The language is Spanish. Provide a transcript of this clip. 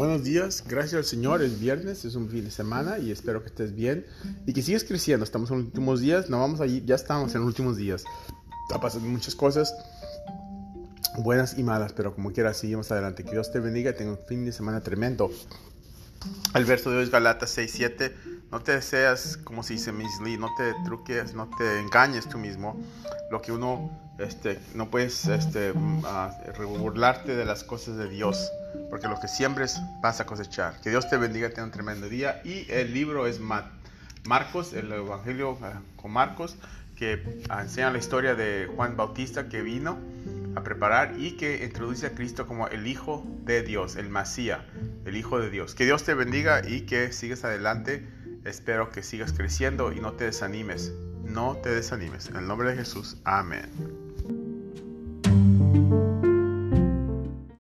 Buenos días, gracias al Señor, es viernes, es un fin de semana y espero que estés bien y que sigas creciendo. Estamos en los últimos días, no vamos allí, ya estamos en los últimos días. Está pasando muchas cosas, buenas y malas, pero como quiera, seguimos adelante. Que Dios te bendiga y tenga un fin de semana tremendo. El verso de hoy es Galatas 6:7. No te deseas, como se dice Misli, no te truques, no te engañes tú mismo. Lo que uno, este, no puedes este, burlarte de las cosas de Dios, porque lo que siembres vas a cosechar. Que Dios te bendiga, tenga un tremendo día. Y el libro es Marcos, el Evangelio ah, con Marcos, que enseña la historia de Juan Bautista que vino a preparar y que introduce a Cristo como el Hijo de Dios, el Masía, el Hijo de Dios. Que Dios te bendiga y que sigas adelante. Espero que sigas creciendo y no te desanimes. No te desanimes. En el nombre de Jesús. Amén.